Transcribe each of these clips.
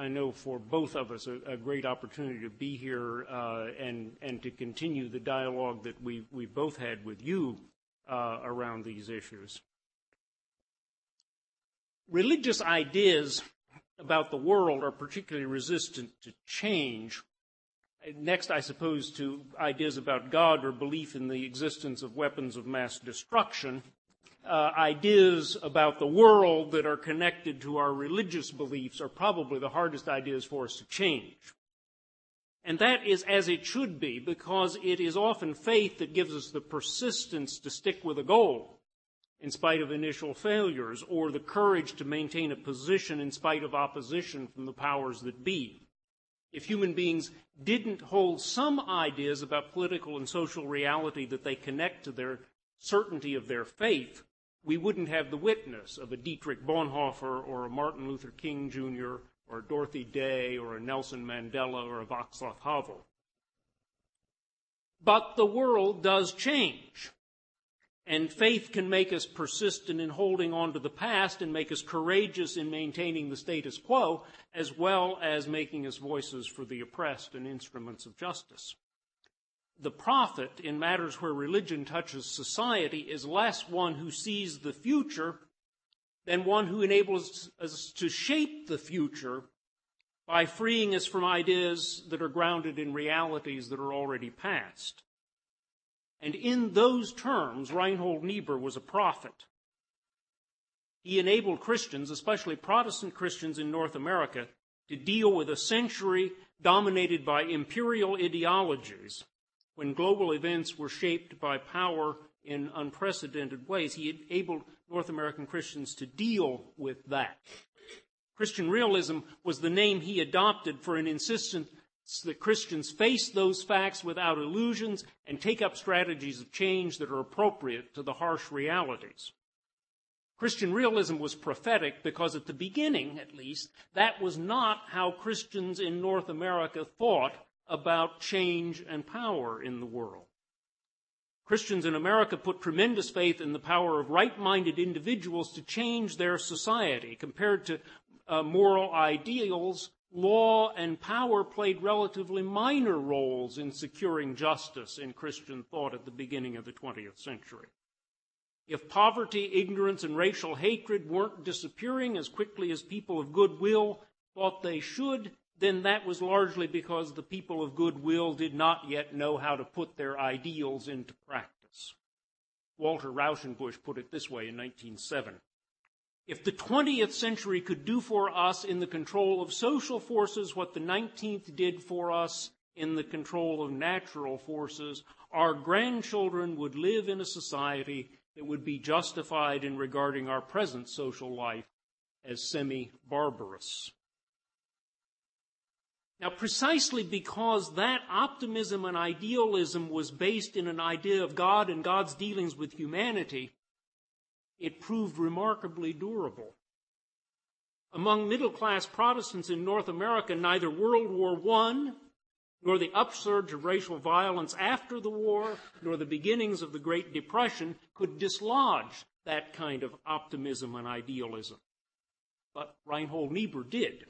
I know for both of us, a, a great opportunity to be here uh, and and to continue the dialogue that we we both had with you uh, around these issues. Religious ideas about the world are particularly resistant to change. Next, I suppose, to ideas about God or belief in the existence of weapons of mass destruction uh, ideas about the world that are connected to our religious beliefs are probably the hardest ideas for us to change. And that is as it should be because it is often faith that gives us the persistence to stick with a goal in spite of initial failures or the courage to maintain a position in spite of opposition from the powers that be. If human beings didn't hold some ideas about political and social reality that they connect to their certainty of their faith, we wouldn't have the witness of a Dietrich Bonhoeffer or a Martin Luther King Jr. or a Dorothy Day or a Nelson Mandela or a Václav Havel. But the world does change. And faith can make us persistent in holding on to the past and make us courageous in maintaining the status quo, as well as making us voices for the oppressed and instruments of justice the prophet in matters where religion touches society is less one who sees the future than one who enables us to shape the future by freeing us from ideas that are grounded in realities that are already past. And in those terms, Reinhold Niebuhr was a prophet. He enabled Christians, especially Protestant Christians in North America, to deal with a century dominated by imperial ideologies when global events were shaped by power in unprecedented ways. He enabled North American Christians to deal with that. Christian realism was the name he adopted for an insistence that Christians face those facts without illusions and take up strategies of change that are appropriate to the harsh realities. Christian realism was prophetic because at the beginning, at least, that was not how Christians in North America thought about change and power in the world. Christians in America put tremendous faith in the power of right minded individuals to change their society. Compared to uh, moral ideals, law and power played relatively minor roles in securing justice in Christian thought at the beginning of the 20th century. If poverty, ignorance, and racial hatred weren't disappearing as quickly as people of goodwill thought they should, then that was largely because the people of goodwill did not yet know how to put their ideals into practice. Walter Rauschenbusch put it this way in 1907. If the 20th century could do for us in the control of social forces what the 19th did for us in the control of natural forces, our grandchildren would live in a society that would be justified in regarding our present social life as semi barbarous. Now, precisely because that optimism and idealism was based in an idea of God and God's dealings with humanity, it proved remarkably durable. Among middle class Protestants in North America, neither World War I, nor the upsurge of racial violence after the war, nor the beginnings of the Great Depression could dislodge that kind of optimism and idealism. But Reinhold Niebuhr did.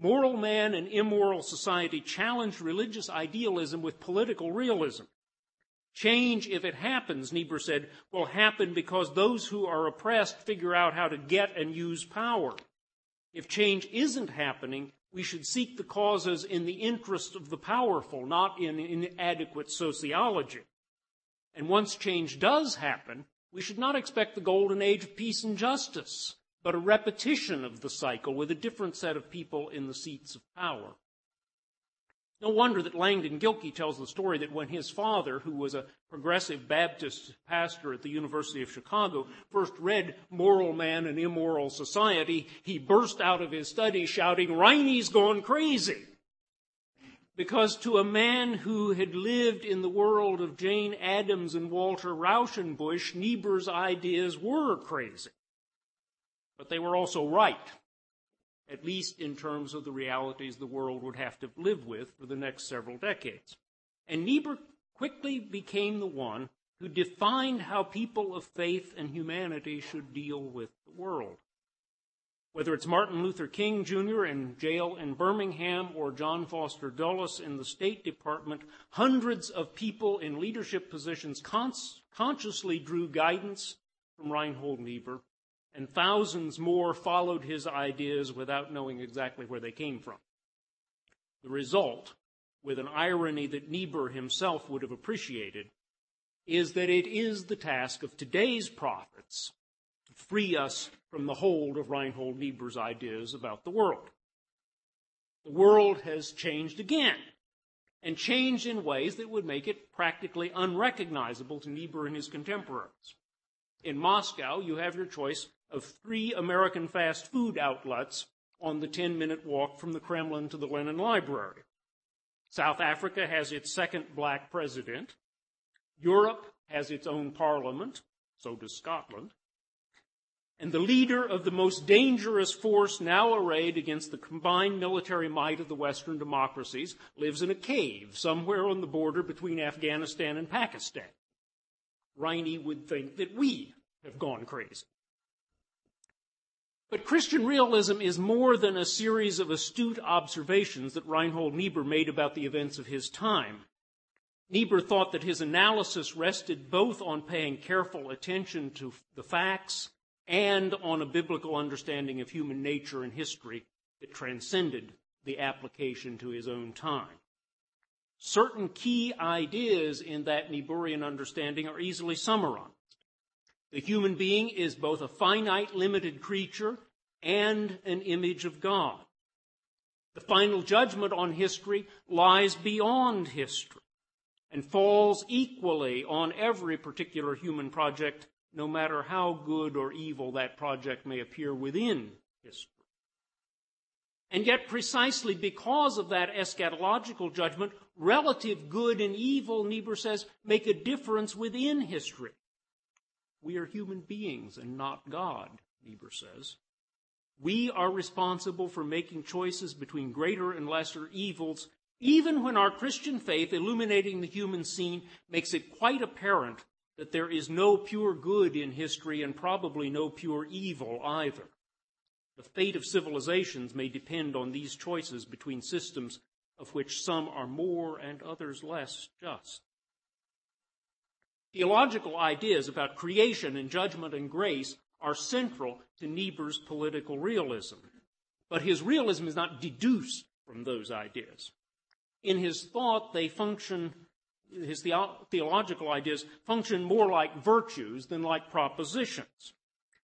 Moral man and immoral society challenged religious idealism with political realism. Change, if it happens, Niebuhr said, will happen because those who are oppressed figure out how to get and use power. If change isn't happening, we should seek the causes in the interest of the powerful, not in inadequate sociology. And once change does happen, we should not expect the golden age of peace and justice but a repetition of the cycle with a different set of people in the seats of power. No wonder that Langdon Gilkey tells the story that when his father, who was a progressive Baptist pastor at the University of Chicago, first read Moral Man and Immoral Society, he burst out of his study shouting, Reine's gone crazy. Because to a man who had lived in the world of Jane Addams and Walter Rauschenbusch, Niebuhr's ideas were crazy. But they were also right, at least in terms of the realities the world would have to live with for the next several decades. And Niebuhr quickly became the one who defined how people of faith and humanity should deal with the world. Whether it's Martin Luther King Jr. in jail in Birmingham or John Foster Dulles in the State Department, hundreds of people in leadership positions cons- consciously drew guidance from Reinhold Niebuhr, and thousands more followed his ideas without knowing exactly where they came from. The result, with an irony that Niebuhr himself would have appreciated, is that it is the task of today's prophets to free us from the hold of Reinhold Niebuhr's ideas about the world. The world has changed again, and changed in ways that would make it practically unrecognizable to Niebuhr and his contemporaries. In Moscow, you have your choice of three American fast food outlets on the 10 minute walk from the Kremlin to the Lenin Library. South Africa has its second black president. Europe has its own parliament. So does Scotland. And the leader of the most dangerous force now arrayed against the combined military might of the Western democracies lives in a cave somewhere on the border between Afghanistan and Pakistan. Riney would think that we have gone crazy. But Christian realism is more than a series of astute observations that Reinhold Niebuhr made about the events of his time. Niebuhr thought that his analysis rested both on paying careful attention to the facts and on a biblical understanding of human nature and history that transcended the application to his own time. Certain key ideas in that Niebuhrian understanding are easily summarized. The human being is both a finite, limited creature and an image of God. The final judgment on history lies beyond history and falls equally on every particular human project, no matter how good or evil that project may appear within history. And yet, precisely because of that eschatological judgment, relative good and evil, Niebuhr says, make a difference within history. We are human beings and not God, Niebuhr says. We are responsible for making choices between greater and lesser evils, even when our Christian faith, illuminating the human scene, makes it quite apparent that there is no pure good in history and probably no pure evil either. The fate of civilizations may depend on these choices between systems of which some are more and others less just. Theological ideas about creation and judgment and grace are central to Niebuhr's political realism. But his realism is not deduced from those ideas. In his thought, they function, his theological ideas function more like virtues than like propositions.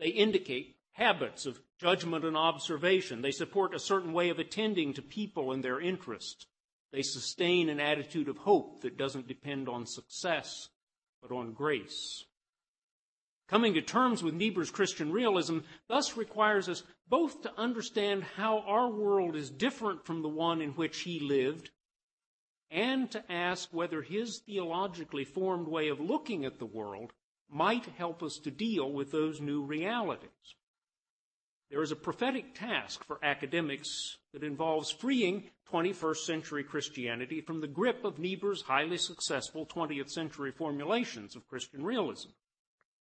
They indicate habits of judgment and observation. They support a certain way of attending to people and their interests. They sustain an attitude of hope that doesn't depend on success but on grace. Coming to terms with Niebuhr's Christian realism thus requires us both to understand how our world is different from the one in which he lived and to ask whether his theologically formed way of looking at the world might help us to deal with those new realities. There is a prophetic task for academics that involves freeing 21st century Christianity from the grip of Niebuhr's highly successful 20th century formulations of Christian realism.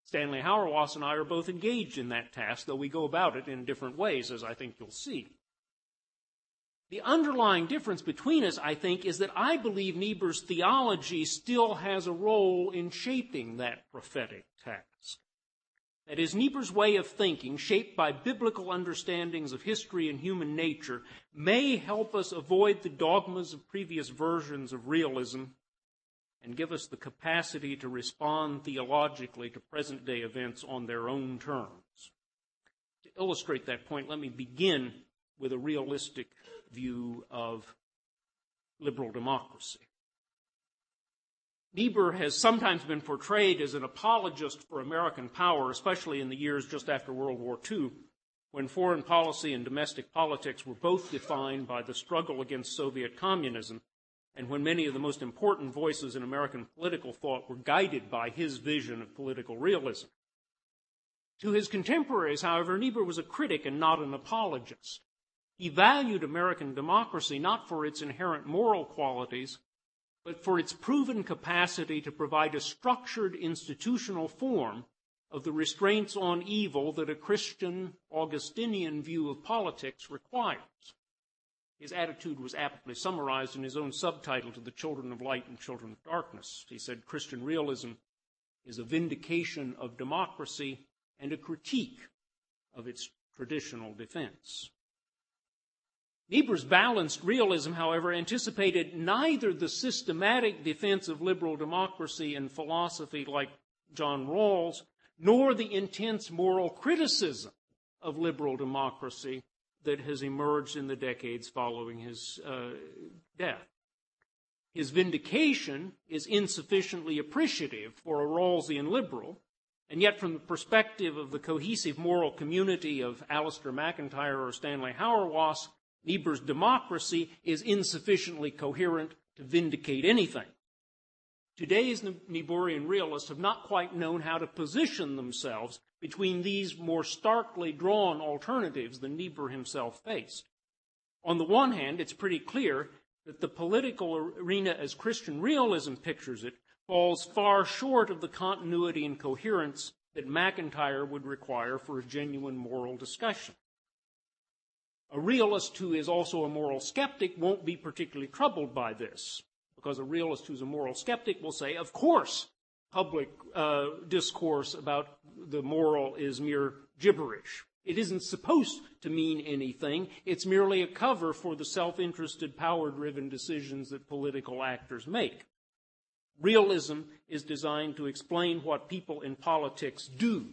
Stanley Hauerwas and I are both engaged in that task, though we go about it in different ways, as I think you'll see. The underlying difference between us, I think, is that I believe Niebuhr's theology still has a role in shaping that prophetic task. That is, Niebuhr's way of thinking, shaped by biblical understandings of history and human nature, may help us avoid the dogmas of previous versions of realism and give us the capacity to respond theologically to present day events on their own terms. To illustrate that point, let me begin with a realistic view of liberal democracy. Niebuhr has sometimes been portrayed as an apologist for American power, especially in the years just after World War II, when foreign policy and domestic politics were both defined by the struggle against Soviet communism, and when many of the most important voices in American political thought were guided by his vision of political realism. To his contemporaries, however, Niebuhr was a critic and not an apologist. He valued American democracy not for its inherent moral qualities, but for its proven capacity to provide a structured institutional form of the restraints on evil that a Christian Augustinian view of politics requires. His attitude was aptly summarized in his own subtitle to The Children of Light and Children of Darkness. He said Christian realism is a vindication of democracy and a critique of its traditional defense. Niebuhr's balanced realism, however, anticipated neither the systematic defense of liberal democracy and philosophy like John Rawls, nor the intense moral criticism of liberal democracy that has emerged in the decades following his uh, death. His vindication is insufficiently appreciative for a Rawlsian liberal, and yet from the perspective of the cohesive moral community of Alasdair MacIntyre or Stanley Hauerwas, Niebuhr's democracy is insufficiently coherent to vindicate anything. Today's Niebuhrian realists have not quite known how to position themselves between these more starkly drawn alternatives than Niebuhr himself faced. On the one hand, it's pretty clear that the political arena as Christian realism pictures it falls far short of the continuity and coherence that MacIntyre would require for a genuine moral discussion. A realist who is also a moral skeptic won't be particularly troubled by this because a realist who's a moral skeptic will say, of course, public uh, discourse about the moral is mere gibberish. It isn't supposed to mean anything. It's merely a cover for the self-interested, power-driven decisions that political actors make. Realism is designed to explain what people in politics do,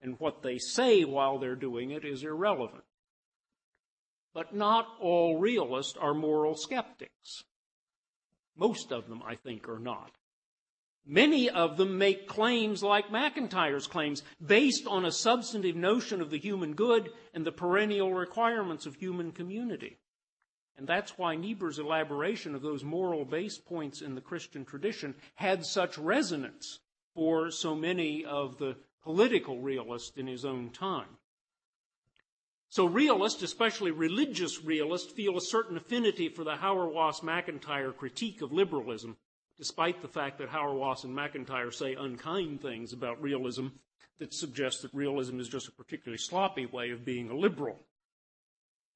and what they say while they're doing it is irrelevant. But not all realists are moral skeptics. Most of them, I think, are not. Many of them make claims like MacIntyre's claims, based on a substantive notion of the human good and the perennial requirements of human community. And that's why Niebuhr's elaboration of those moral base points in the Christian tradition had such resonance for so many of the political realists in his own time. So realists, especially religious realists, feel a certain affinity for the Hauerwas MacIntyre critique of liberalism, despite the fact that Hauerwas and MacIntyre say unkind things about realism that suggest that realism is just a particularly sloppy way of being a liberal.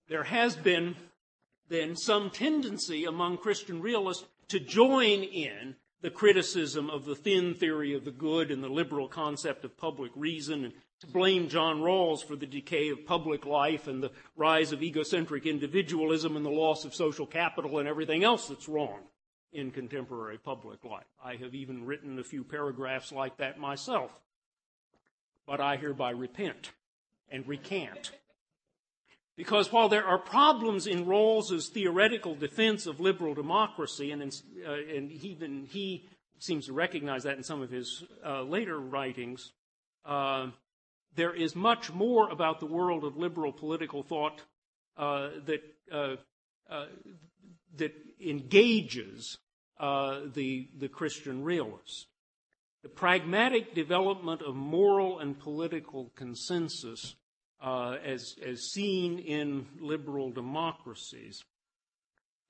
There has been then some tendency among Christian realists to join in the criticism of the thin theory of the good and the liberal concept of public reason and to blame John Rawls for the decay of public life and the rise of egocentric individualism and the loss of social capital and everything else that's wrong in contemporary public life. I have even written a few paragraphs like that myself. But I hereby repent and recant. Because while there are problems in Rawls's theoretical defense of liberal democracy, and, in, uh, and even he seems to recognize that in some of his uh, later writings, uh, there is much more about the world of liberal political thought uh, that uh, uh, that engages the the Christian realist. The pragmatic development of moral and political consensus, uh, as as seen in liberal democracies,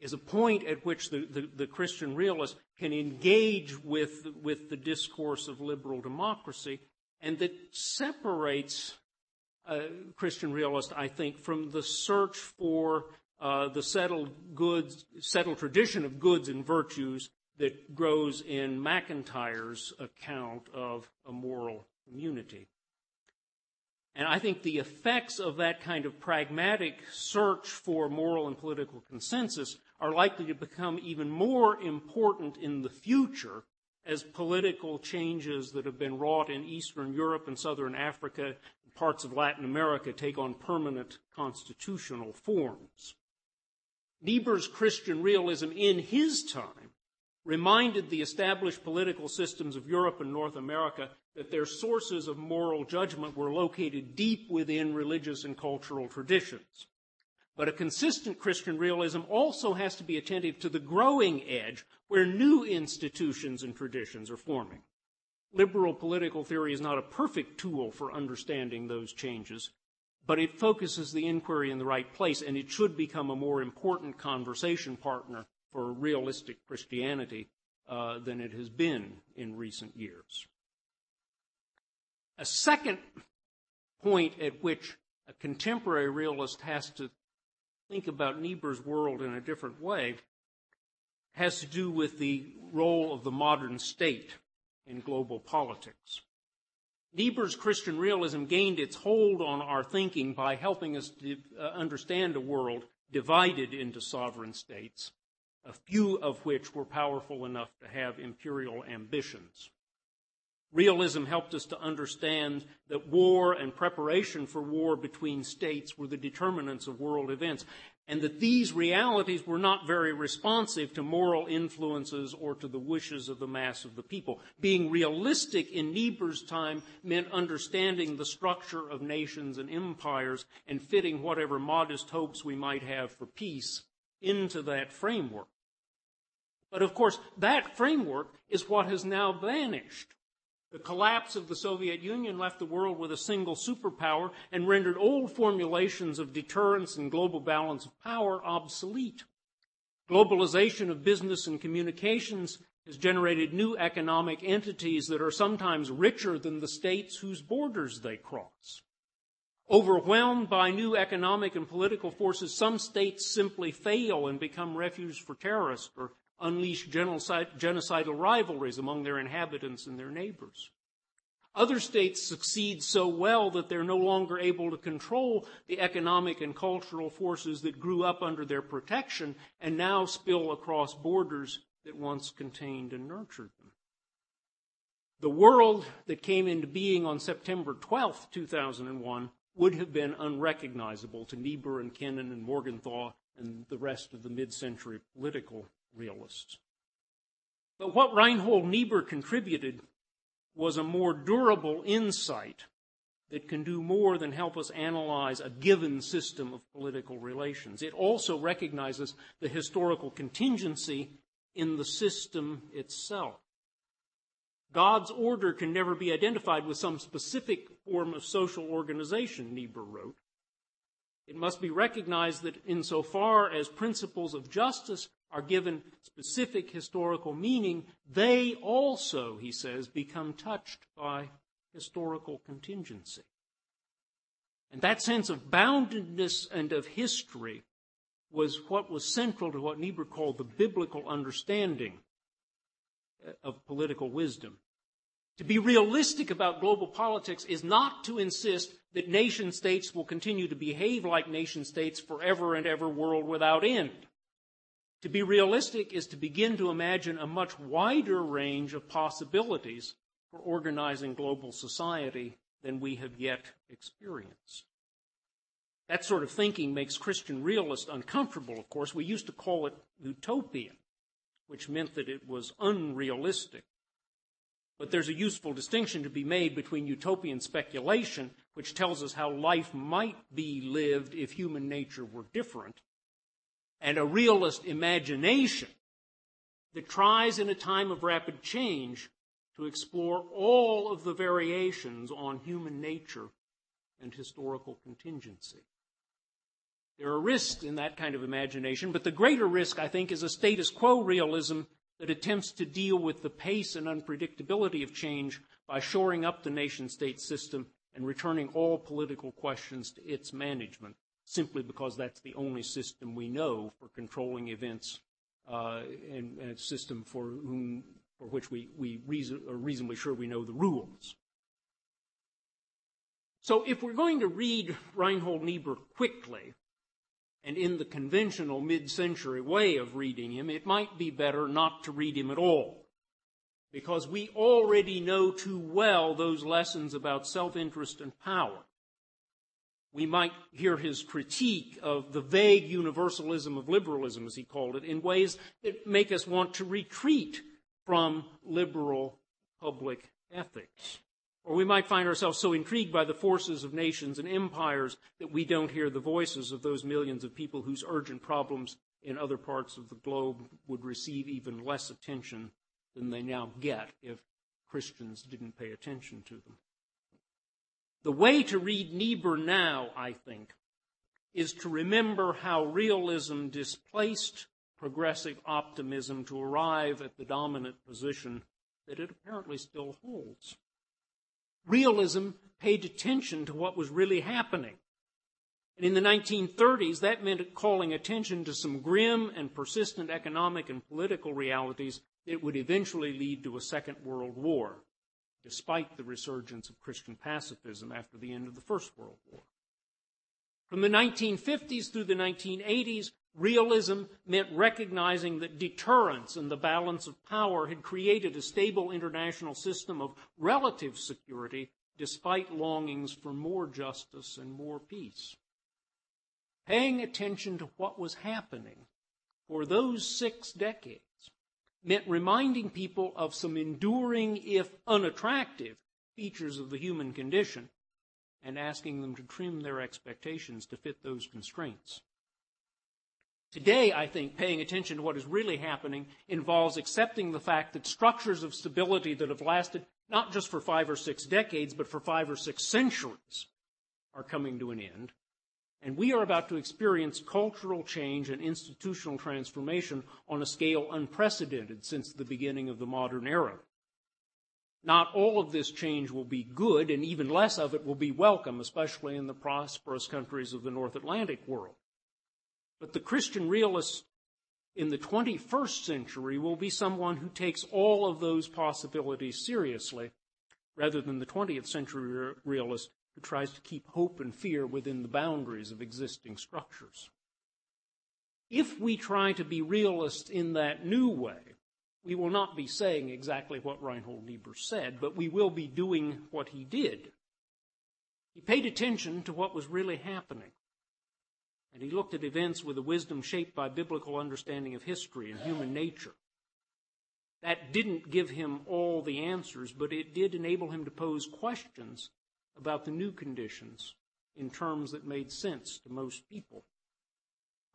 is a point at which the, the, the Christian realist can engage with with the discourse of liberal democracy and that separates a Christian realist, I think, from the search for uh, the settled goods, settled tradition of goods and virtues that grows in MacIntyre's account of a moral community. And I think the effects of that kind of pragmatic search for moral and political consensus are likely to become even more important in the future as political changes that have been wrought in Eastern Europe and Southern Africa and parts of Latin America take on permanent constitutional forms. Niebuhr's Christian realism in his time reminded the established political systems of Europe and North America that their sources of moral judgment were located deep within religious and cultural traditions. But a consistent Christian realism also has to be attentive to the growing edge where new institutions and traditions are forming. Liberal political theory is not a perfect tool for understanding those changes, but it focuses the inquiry in the right place, and it should become a more important conversation partner for realistic Christianity uh, than it has been in recent years. A second point at which a contemporary realist has to think about Niebuhr's world in a different way has to do with the role of the modern state in global politics. Niebuhr's Christian realism gained its hold on our thinking by helping us to uh, understand a world divided into sovereign states, a few of which were powerful enough to have imperial ambitions. Realism helped us to understand that war and preparation for war between states were the determinants of world events, and that these realities were not very responsive to moral influences or to the wishes of the mass of the people. Being realistic in Niebuhr's time meant understanding the structure of nations and empires and fitting whatever modest hopes we might have for peace into that framework. But of course, that framework is what has now vanished the collapse of the Soviet Union left the world with a single superpower and rendered old formulations of deterrence and global balance of power obsolete. Globalization of business and communications has generated new economic entities that are sometimes richer than the states whose borders they cross. Overwhelmed by new economic and political forces, some states simply fail and become refuge for terrorists or unleash genocidal rivalries among their inhabitants and their neighbors. Other states succeed so well that they're no longer able to control the economic and cultural forces that grew up under their protection and now spill across borders that once contained and nurtured them. The world that came into being on September 12, 2001 would have been unrecognizable to Niebuhr and Kennan and Morgenthau and the rest of the mid-century political realists. But what Reinhold Niebuhr contributed was a more durable insight that can do more than help us analyze a given system of political relations. It also recognizes the historical contingency in the system itself. God's order can never be identified with some specific form of social organization, Niebuhr wrote. It must be recognized that insofar as principles of justice are given specific historical meaning, they also, he says, become touched by historical contingency. And that sense of boundedness and of history was what was central to what Niebuhr called the biblical understanding of political wisdom. To be realistic about global politics is not to insist that nation states will continue to behave like nation states forever and ever, world without end. To be realistic is to begin to imagine a much wider range of possibilities for organizing global society than we have yet experienced. That sort of thinking makes Christian realists uncomfortable, of course. We used to call it utopian, which meant that it was unrealistic. But there's a useful distinction to be made between utopian speculation, which tells us how life might be lived if human nature were different, and a realist imagination that tries in a time of rapid change to explore all of the variations on human nature and historical contingency. There are risks in that kind of imagination, but the greater risk, I think, is a status quo realism that attempts to deal with the pace and unpredictability of change by shoring up the nation state system and returning all political questions to its management simply because that's the only system we know for controlling events uh, and, a system for whom for which we, we are reasonably sure we know the rules. So if we're going to read Reinhold Niebuhr quickly and in the conventional mid-century way of reading him, it might be better not to read him at all. Because we already know too well those lessons about self-interest and power we might hear his critique of the vague universalism of liberalism, as he called it, in ways that make us want to retreat from liberal public ethics. Or we might find ourselves so intrigued by the forces of nations and empires that we don't hear the voices of those millions of people whose urgent problems in other parts of the globe would receive even less attention than they now get if Christians didn't pay attention to them. The way to read Niebuhr now, I think, is to remember how realism displaced progressive optimism to arrive at the dominant position that it apparently still holds. Realism paid attention to what was really happening. And in the 1930s, that meant calling attention to some grim and persistent economic and political realities that would eventually lead to a Second World War, despite the resurgence of Christian pacifism after the end of the First World War. From the 1950s through the 1980s, realism meant recognizing that deterrence and the balance of power had created a stable international system of relative security despite longings for more justice and more peace. Paying attention to what was happening for those six decades meant reminding people of some enduring, if unattractive, features of the human condition and asking them to trim their expectations to fit those constraints. Today, I think paying attention to what is really happening involves accepting the fact that structures of stability that have lasted not just for five or six decades, but for five or six centuries are coming to an end. And we are about to experience cultural change and institutional transformation on a scale unprecedented since the beginning of the modern era. Not all of this change will be good, and even less of it will be welcome, especially in the prosperous countries of the North Atlantic world. But the Christian realist in the 21st century will be someone who takes all of those possibilities seriously, rather than the 20th century realist tries to keep hope and fear within the boundaries of existing structures. If we try to be realists in that new way, we will not be saying exactly what Reinhold Niebuhr said, but we will be doing what he did. He paid attention to what was really happening. And he looked at events with a wisdom shaped by biblical understanding of history and human nature. That didn't give him all the answers, but it did enable him to pose questions about the new conditions in terms that made sense to most people.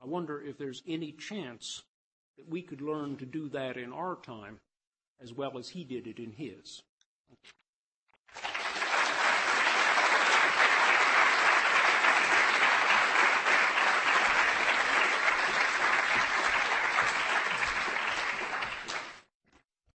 I wonder if there's any chance that we could learn to do that in our time as well as he did it in his.